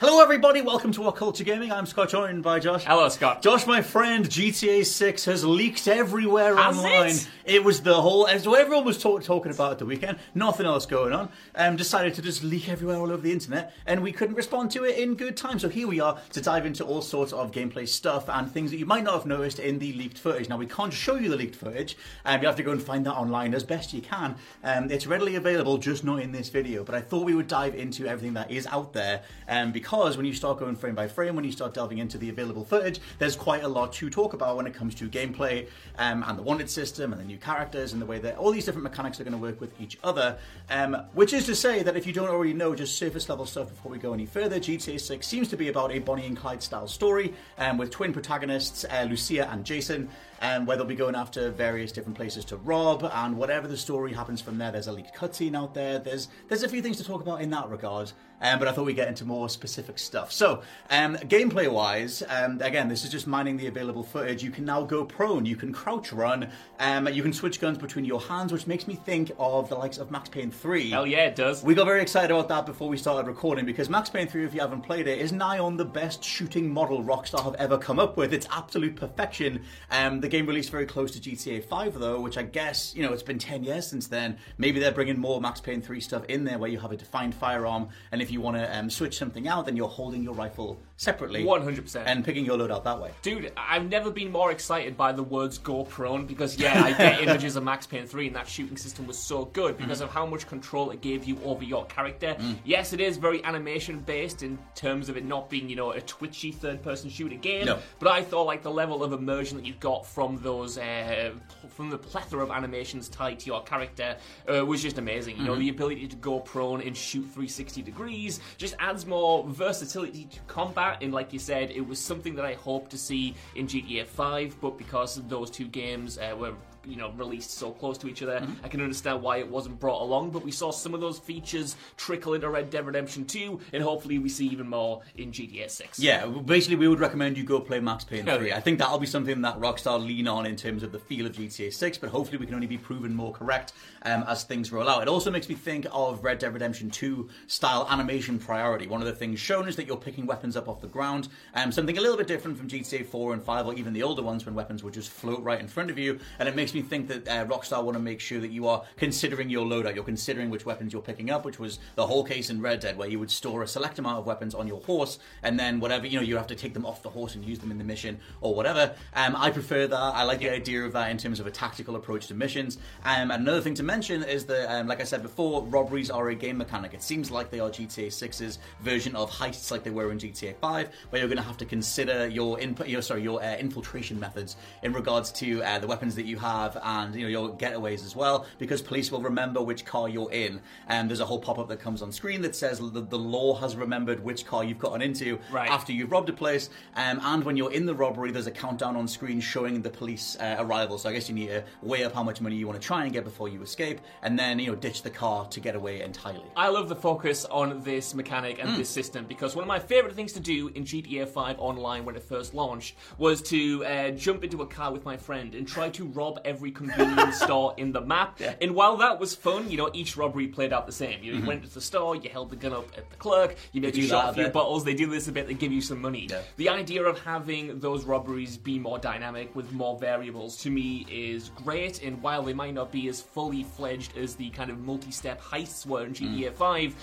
Hello, everybody. Welcome to WhatCulture Gaming. I'm Scott, joined by Josh. Hello, Scott. Josh, my friend, GTA 6 has leaked everywhere Has online. it? was the whole, as everyone was talk, talking about at the weekend, nothing else going on. Um, decided to just leak everywhere all over the internet, and we couldn't respond to it in good time. So here we are to dive into all sorts of gameplay stuff and things that you might not have noticed in the leaked footage. Now, we can't show you the leaked footage, um, you have to go and find that online as best you can. Um, it's readily available, just not in this video. But I thought we would dive into everything that is out there, um, because when you start going frame by frame, when you start delving into the available footage, there's quite a lot to talk about when it comes to gameplay um, and the wanted system and the new characters and the way that all these different mechanics are going to work with each other. Um, which is to say that if you don't already know just surface level stuff before we go any further, GTA 6 seems to be about a Bonnie and Clyde style story um, with twin protagonists, uh, Lucia and Jason. Um, where they'll be going after various different places to rob, and whatever the story happens from there. There's a leaked cutscene out there. There's there's a few things to talk about in that regard. Um, but I thought we'd get into more specific stuff. So, um, gameplay wise, um, again, this is just mining the available footage. You can now go prone, you can crouch run, um, you can switch guns between your hands, which makes me think of the likes of Max Payne 3. Hell yeah, it does. We got very excited about that before we started recording because Max Payne 3, if you haven't played it, is nigh on the best shooting model Rockstar have ever come up with. It's absolute perfection. Um, the game released very close to GTA 5, though, which I guess, you know, it's been 10 years since then. Maybe they're bringing more Max Payne 3 stuff in there where you have a defined firearm, and if you want to um, switch something out, then you're holding your rifle separately. 100%. And picking your load out that way. Dude, I've never been more excited by the words go prone because, yeah, I get images of Max Payne 3 and that shooting system was so good because Mm-hmm. of how much control it gave you over your character. Mm. Yes, it is very animation based in terms of it not being, you know, a twitchy third person shooter game. No. But I thought, like, the level of immersion that you got from those, uh, from the plethora of animations tied to your character uh, was just amazing. You know, Mm-hmm. the ability to go prone and shoot 360 degrees just adds more versatility to combat. And like you said, it was something that I hoped to see in GTA 5, but because those two games uh, were you know released so close to each other Mm-hmm. i can understand why it wasn't brought along but we saw some of those features trickle into red dead redemption 2 and hopefully we see even more in gta 6 Yeah, basically, we would recommend you go play Max Payne Oh, 3. yeah. I think that'll be something that Rockstar lean on in terms of the feel of GTA 6, but hopefully, we can only be proven more correct um, as things roll out. It also makes me think of Red Dead Redemption 2 style animation priority. One of the things shown is that you're picking weapons up off the ground, um, something a little bit different from GTA 4 and 5, or even the older ones when weapons would just float right in front of you. And it makes me think that uh, Rockstar want to make sure that you are considering your loadout, you're considering which weapons you're picking up, which was the whole case in Red Dead, where you would store a select amount of weapons on your horse, and then whatever, you know, you have to take them off the horse and use them in the mission or whatever. Um, I prefer that. I like the idea of that in terms of a tactical approach to missions. Um, and another thing to mention is that, um, like I said before, robberies are a game mechanic. It seems like they are GTA 6's version of heists, like they were in GTA 5, where you're going to have to consider your input, your sorry, your uh, infiltration methods in regards to uh, the weapons that you have and you know your getaways as well, because police will remember which car you're in. And there's a whole pop-up that comes on screen that says the, the law has remembered which car you've gotten into Right. after you've robbed a place. Um, and when you're in the robbery, there's a countdown on screen showing the police uh, arrival. So I guess you need to weigh up how much money you want to try and get before you escape, and then you know ditch the car to get away entirely. I love the focus on this mechanic and this system because one of my favorite things to do in GTA 5 online when it first launched was to uh, jump into a car with my friend and try to rob every convenience store in the map. And while that was fun, you know, each robbery played out the same. You, went to the store, you held the gun up at the clerk, you maybe shot a few bit. bottles, they do this a bit, they give you some money. Yeah. The idea of having those robberies be more dynamic with more variables to me is great. And while they might not be as fully fledged as the kind of multi step heists were in Mm. GTA 5,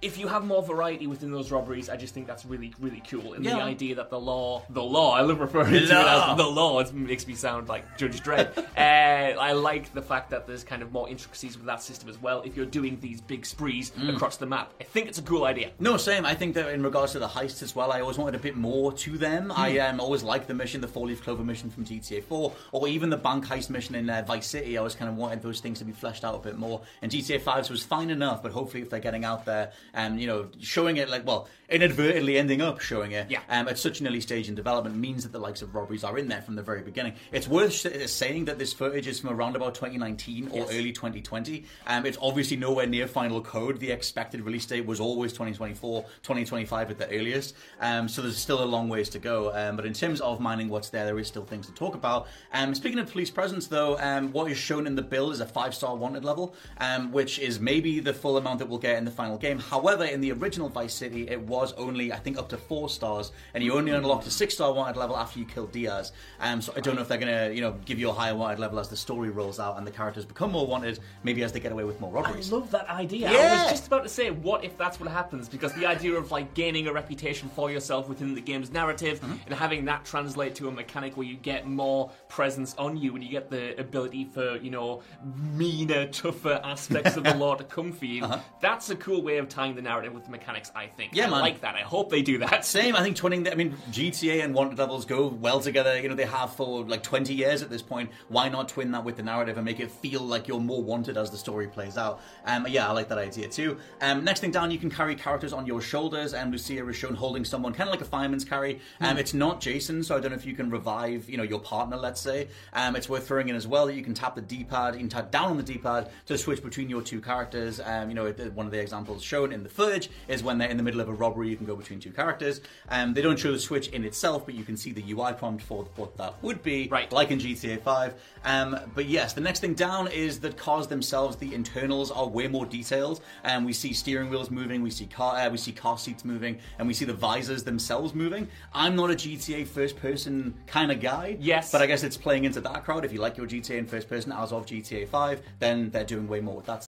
if you have more variety within those robberies, I just think that's really, really cool. And the Yeah. idea that the law, the law, I love referring to it Law. as the law, it makes me sound like Judge Dredd. uh, I like the fact that there's kind of more intricacies with that system as well. If you're doing these big sprees Mm. across the map, I think it's a cool idea. No, same. I think that in regards to the heists as well, I always wanted a bit more to them. I um, always liked the mission, the Four Leaf Clover mission from GTA 4, or even the bank heist mission in uh, Vice City. I always kind of wanted those things to be fleshed out a bit more. And GTA 5 was fine enough, but hopefully, if they're getting out there and you know showing it like well, inadvertently ending up showing it Yeah. um, at such an early stage in development means that the likes of robberies are in there from the very beginning. It's worth sh- saying that this footage is from around about 2019 or Yes. early 2020. Um, it's obviously nowhere near final code. The expected release date was always 2024, 2025 at the earliest. Um, so there's still a long ways to go. Um, but in terms of mining what's there, there is still things to talk about. Um, speaking of police presence, though, um, what is shown in the bill is a five star wanted level, um, which is maybe the full amount that we'll get in the final game. However, in the original Vice City, it was only, I think, up to four stars, and you only unlocked a six star wanted level after you killed Diaz. Um, so I don't know if they're going to, you know, give you a higher wanted level as the story rolls out and the characters become more wanted, maybe as they get away with more robberies. I love that idea. I was just about to say, what if that's what happens? Because the idea of like gaining a reputation for yourself within the game's narrative Mm-hmm. and having that translate to a mechanic where you get more presence on you and you get the ability for, you know, meaner, tougher aspects of the law to come for you. That's a cool way of tying the narrative with the mechanics, I think. Yeah, I man. like that. I hope they do that. Same, I think twinning. The, I mean, GTA and Wanted levels go well together. You know, they have for like 20 years at this point. Why not twin that with the narrative and make it feel like you're more wanted as the story plays out? Um, yeah, I like that idea too. Um, next thing down, you can carry characters on your shoulders, and Lucia is shown holding someone kind of like a fireman's carry. Um, It's not Jason, so I don't know if you can revive, you know, your partner. Let's say. Um, it's worth throwing in as well that you can tap the D-pad, you can tap down on the D-pad to switch between your two characters. Um, you know, one of the examples shown in the footage is when they're in the middle of a robbery, you can go between two characters. Um, they don't show the switch in itself, but you can see the UI prompt for what that would be, Right. like in GTA 5. Um, but yes, the next thing down is that cars themselves, the internals are way more detailed. And we see steering wheels moving, we see car, uh, we see car seats moving, and we see the visors themselves moving. I'm not a GTA first-person kind of guy. Yes. but I guess it's playing into that crowd. If you like your GTA in first person as of GTA 5, then they're doing way more with that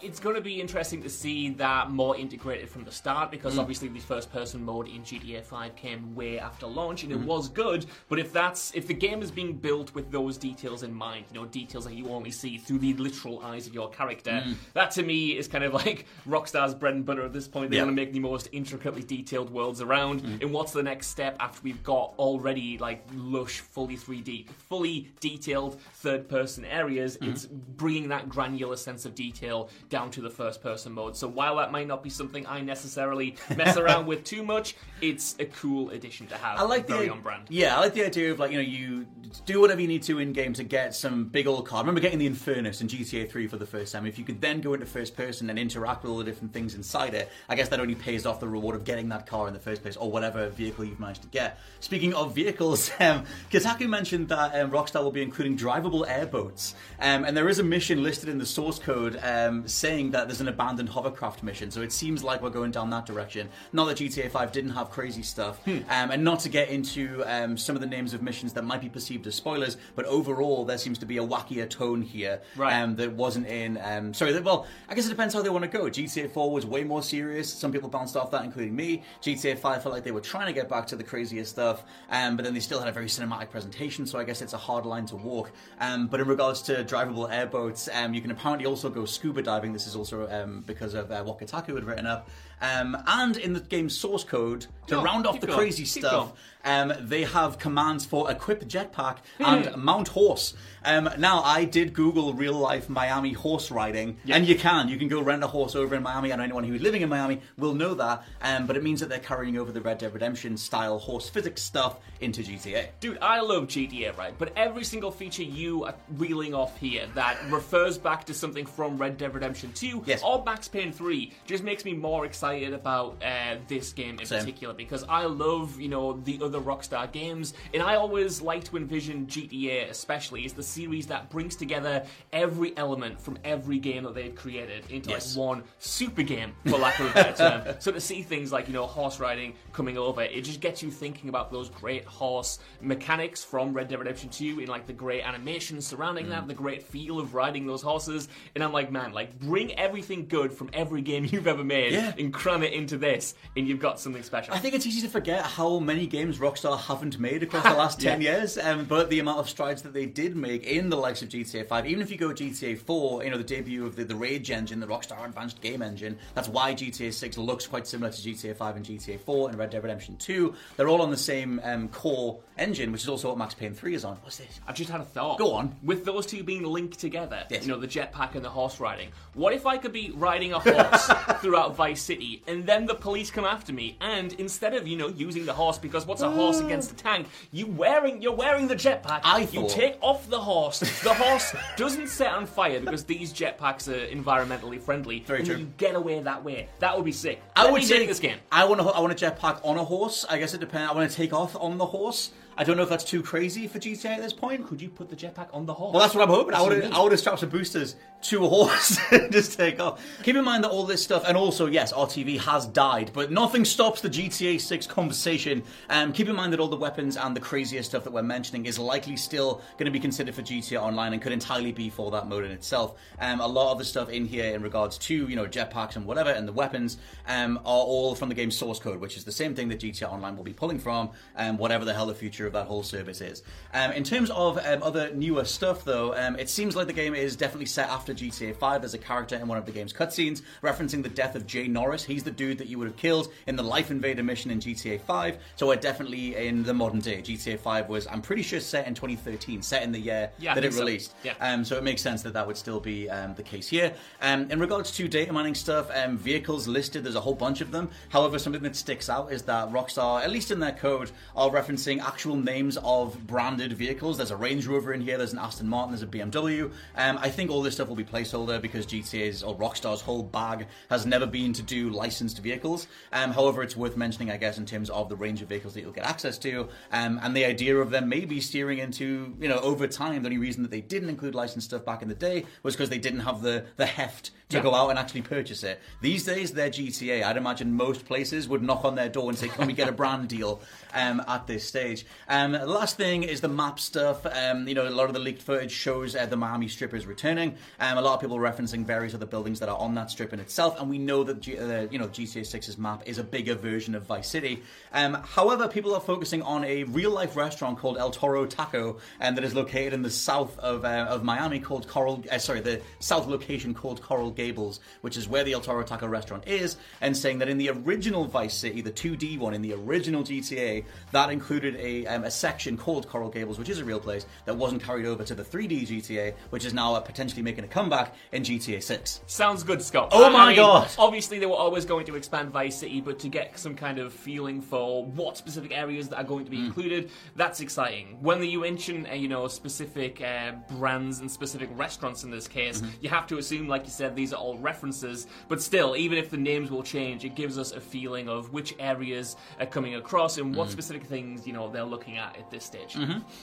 It's going to be interesting to see that more integrated from the start Mm. because obviously the first person mode in GTA 5 came way after launch and it Mm. was good. But if that's if the game is being built with those details in mind, you know, details that you only see through the literal eyes of your character, Mm. that to me is kind of like Rockstar's bread and butter at this point. They Yeah. Mm. want to make the most intricately detailed worlds around. And what's the next step after we've got already like lush, fully 3D, fully detailed third person areas? Mm-hmm. It's bringing that granular sense of detail down to the first person mode. So while that might not be something I necessarily mess around with too much, it's a cool addition to have. I like very the on brand. Yeah, I like the idea of like you know you do whatever you need to in game to get some big old car. I remember getting the Infernus in GTA 3 for the first time. If you could then go into first person and interact with all the different things inside it, I guess that only pays off the reward of getting that car in the first place or whatever vehicle you've managed to get. Speaking of vehicles, um, Kotaku mentioned that um, Rockstar will be including drivable airboats, um, and there is a mission listed in the source code um, saying that there's an abandoned hovercraft mission. So it seems like we're going down that direction. Not that GTA 5 didn't have crazy stuff, Hmm. um, and not to get into um, some of the names of missions that might be perceived as spoilers, but overall there seems to be a wackier tone here Right. um, that wasn't in. Um, sorry, that, well, I guess it depends how they want to go. GTA 4 was way more serious. Some people bounced off that, including me. GTA 5 felt like they were trying to get back to the craziest stuff, um, but then they still had a very cinematic presentation. So I guess it's a hard line to walk. Um, but in regards to drivable airboats, um, you can apparently also go scuba diving. This is also um, because of uh, what Kotaku had written up. Um, and in the game's source code, to on, round off the going, crazy stuff, um, they have commands for equip jetpack and mount horse. Um, now, I did Google real life Miami horse riding, and you can. You can go rent a horse over in Miami, and anyone who's living in Miami will know that. Um, but it means that they're carrying over the Red Dead Redemption style horse physics stuff into GTA. Dude, I love GTA, right? But every single feature you are reeling off here that refers back to something from Red Dead Redemption 2 Yes. or Max Payne 3 just makes me more excited about uh, this game in Same. particular because I love, you know, the other Rockstar games and I always like to envision GTA especially as the series that brings together every element from every game that they've created into Yes. like one super game, for lack of a better term. So to see things like, you know, horse riding coming over, it just gets you thinking about those great horse mechanics from Red Dead Redemption 2 in like the great animations surrounding Mm. that, the great feel of riding those horses. And I'm like, man, like bring everything good from every game you've ever made Yeah. and cram it into this, and you've got something special. I think it's easy to forget how many games Rockstar haven't made across the last 10 Yeah. years, um, but the amount of strides that they did make in the likes of GTA 5, even if you go GTA 4, you know, the debut of the, the Rage engine, the Rockstar Advanced Game Engine, that's why GTA 6 looks quite similar to GTA 5 and GTA 4 and Red Dead Redemption 2. They're all on the same um, core engine, which is also what Max Payne 3 is on. What's this? I've just had a thought. Go on. With those two being linked together, Yes. you know, the jetpack and the horse riding. What if I could be riding a horse throughout Vice City, and then the police come after me, and instead of you know using the horse because what's a horse mm. against a tank? You wearing you're wearing the jetpack. I you thought- take off the horse. The horse doesn't set on fire because these jetpacks are environmentally friendly. Very and true. You get away that way. That would be sick. I Let would me say make this game. I want to. I want a jetpack on a horse. I guess it depends. I want to take off on the horse. I don't know if that's too crazy for GTA at this point. Could you put the jetpack on the horse? Well, that's what I'm hoping. I would what have, I I would have strapped some boosters to a horse and just take off. Keep in mind that all this stuff, and also, yes, RTV has died, but nothing stops the GTA 6 conversation. Um, keep in mind that all the weapons and the craziest stuff that we're mentioning is likely still going to be considered for GTA Online and could entirely be for that mode in itself. Um, a lot of the stuff in here in regards to, you know, jetpacks and whatever, and the weapons um, are all from the game's source code, which is the same thing that GTA Online will be pulling from, um, whatever the hell the future of that whole service is. Um, in terms of um, other newer stuff, though, um, it seems like the game is definitely set after GTA 5. There's a character in one of the game's cutscenes referencing the death of Jay Norris. He's the dude that you would have killed in the Lifeinvader mission in GTA 5. So we're definitely in the modern day. GTA 5 was, I'm pretty sure, set in 2013, set in the year Yeah, that it think so. released. Yeah. Um, so it makes sense that that would still be um, the case here. Um, in regards to data mining stuff, um, vehicles listed, there's a whole bunch of them. However, something that sticks out is that Rockstar, at least in their code, are referencing actual names of branded vehicles. There's a Range Rover in here, there's an Aston Martin, there's a BMW. Um, I think all this stuff will be placeholder because GTA's or Rockstar's whole bag has never been to do licensed vehicles. Um, however, it's worth mentioning, I guess, in terms of the range of vehicles that you'll get access to, um, and the idea of them maybe steering into, you know, over time. The only reason that they didn't include licensed stuff back in the day was because they didn't have the the heft to Yeah. go out and actually purchase it. These days, they're GTA. I'd imagine most places would knock on their door and say, "Can we get a brand deal?" Um, at this stage. Um, last thing is the map stuff. Um, you know, a lot of the leaked footage shows uh, the Miami Strip is returning. Um, a lot of people referencing various other buildings that are on that strip in itself, and we know that G- uh, you know GTA 6's map is a bigger version of Vice City. Um, however, people are focusing on a real life restaurant called El Toro Taco, and that is located in the south of uh, of Miami called Coral. Uh, sorry, the south location called Coral Gables, which is where the El Toro Taco restaurant is, and saying that in the original Vice City, the 2D one in the original GTA, that included a um, a section called Coral Gables, which is a real place that wasn't carried over to the 3D GTA, which is now uh, potentially making a comeback in GTA 6. Sounds good, Scott. Oh I my mean, God. Obviously, they were always going to expand Vice City, but to get some kind of feeling for what specific areas that are going to Mm. be included, that's exciting. When you mention, uh, you know, specific uh, brands and specific restaurants in this case, Mm-hmm. you have to assume, like you said, these are all references. But still, even if the names will change, it gives us a feeling of which areas are coming across and Mm. what specific things, you know, they're looking at at this stage.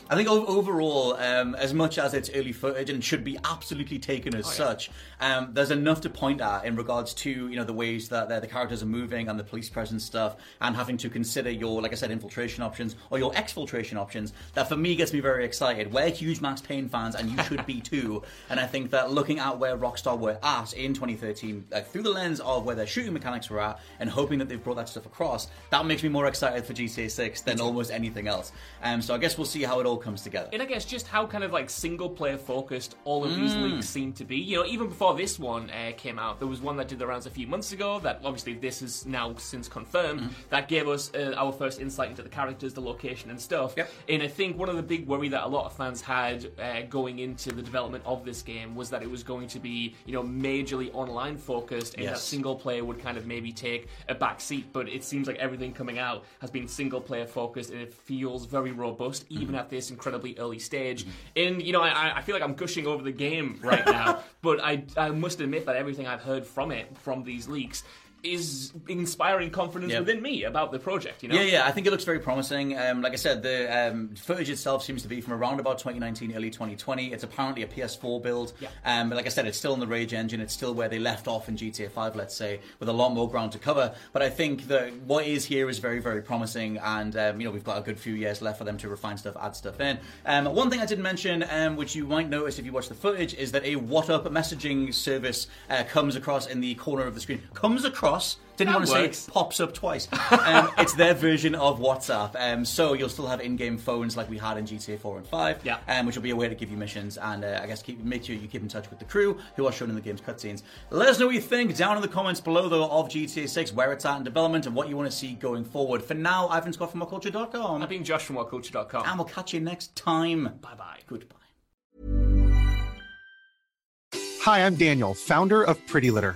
I think overall, um, as much as it's early footage and should be absolutely taken as such, um, there's enough to point at in regards to you know the ways that the, the characters are moving and the police presence stuff, and having to consider your, like I said, infiltration options or your exfiltration options. That for me gets me very excited. We're huge Max Payne fans, and you should be too. And I think that looking at where Rockstar were at in 2013, uh, through the lens of where their shooting mechanics were at, and hoping that they've brought that stuff across, that makes me more excited for GTA 6 than almost anything else. Um, so I guess we'll see how it all comes together. And I guess just how kind of like single player focused all of these Mm. leaks seem to be. You know, even before this one uh, came out, there was one that did the rounds a few months ago. That obviously this is now since confirmed. Mm. That gave us uh, our first insight into the characters, the location, and stuff. Yep. And I think one of the big worry that a lot of fans had uh, going into the development of this game was that it was going to be, you know, majorly online focused, and that single player would kind of maybe take a back seat. But it seems like everything coming out has been single player focused, and it feels very robust, even mm-hmm. at this incredibly early stage. Mm-hmm. And you know, I, I feel like I'm gushing over the game right now, but I, I must admit that everything I've heard from it, from these leaks, is inspiring confidence within me about the project. You know, Yeah, yeah, I think it looks very promising. Um, like I said, the um, footage itself seems to be from around about 2019, early 2020. It's apparently a PS4 build. Yeah. Um, but like I said, it's still in the Rage engine. It's still where they left off in GTA 5, let's say, with a lot more ground to cover. But I think that what is here is very, very promising. And, um, you know, we've got a good few years left for them to refine stuff, add stuff in. Um, one thing I didn't mention, um, which you might notice if you watch the footage, is that a WhatsApp messaging service uh, comes across in the corner of the screen. Comes across. Didn't That want to works. say pops up twice. Um, it's their version of WhatsApp. Um, so you'll still have in-game phones like we had in GTA 4 and 5, Yeah. um, which will be a way to give you missions and uh, I guess keep make sure you keep in touch with the crew who are shown in the game's cutscenes. Let us know what you think down in the comments below though of GTA 6, where it's at in development and what you want to see going forward. For now, I've been Scott from WhatCulture.com I've been Josh from WhatCulture.com. and we'll catch you next time. Bye bye. Goodbye. Hi, I'm Daniel, founder of Pretty Litter.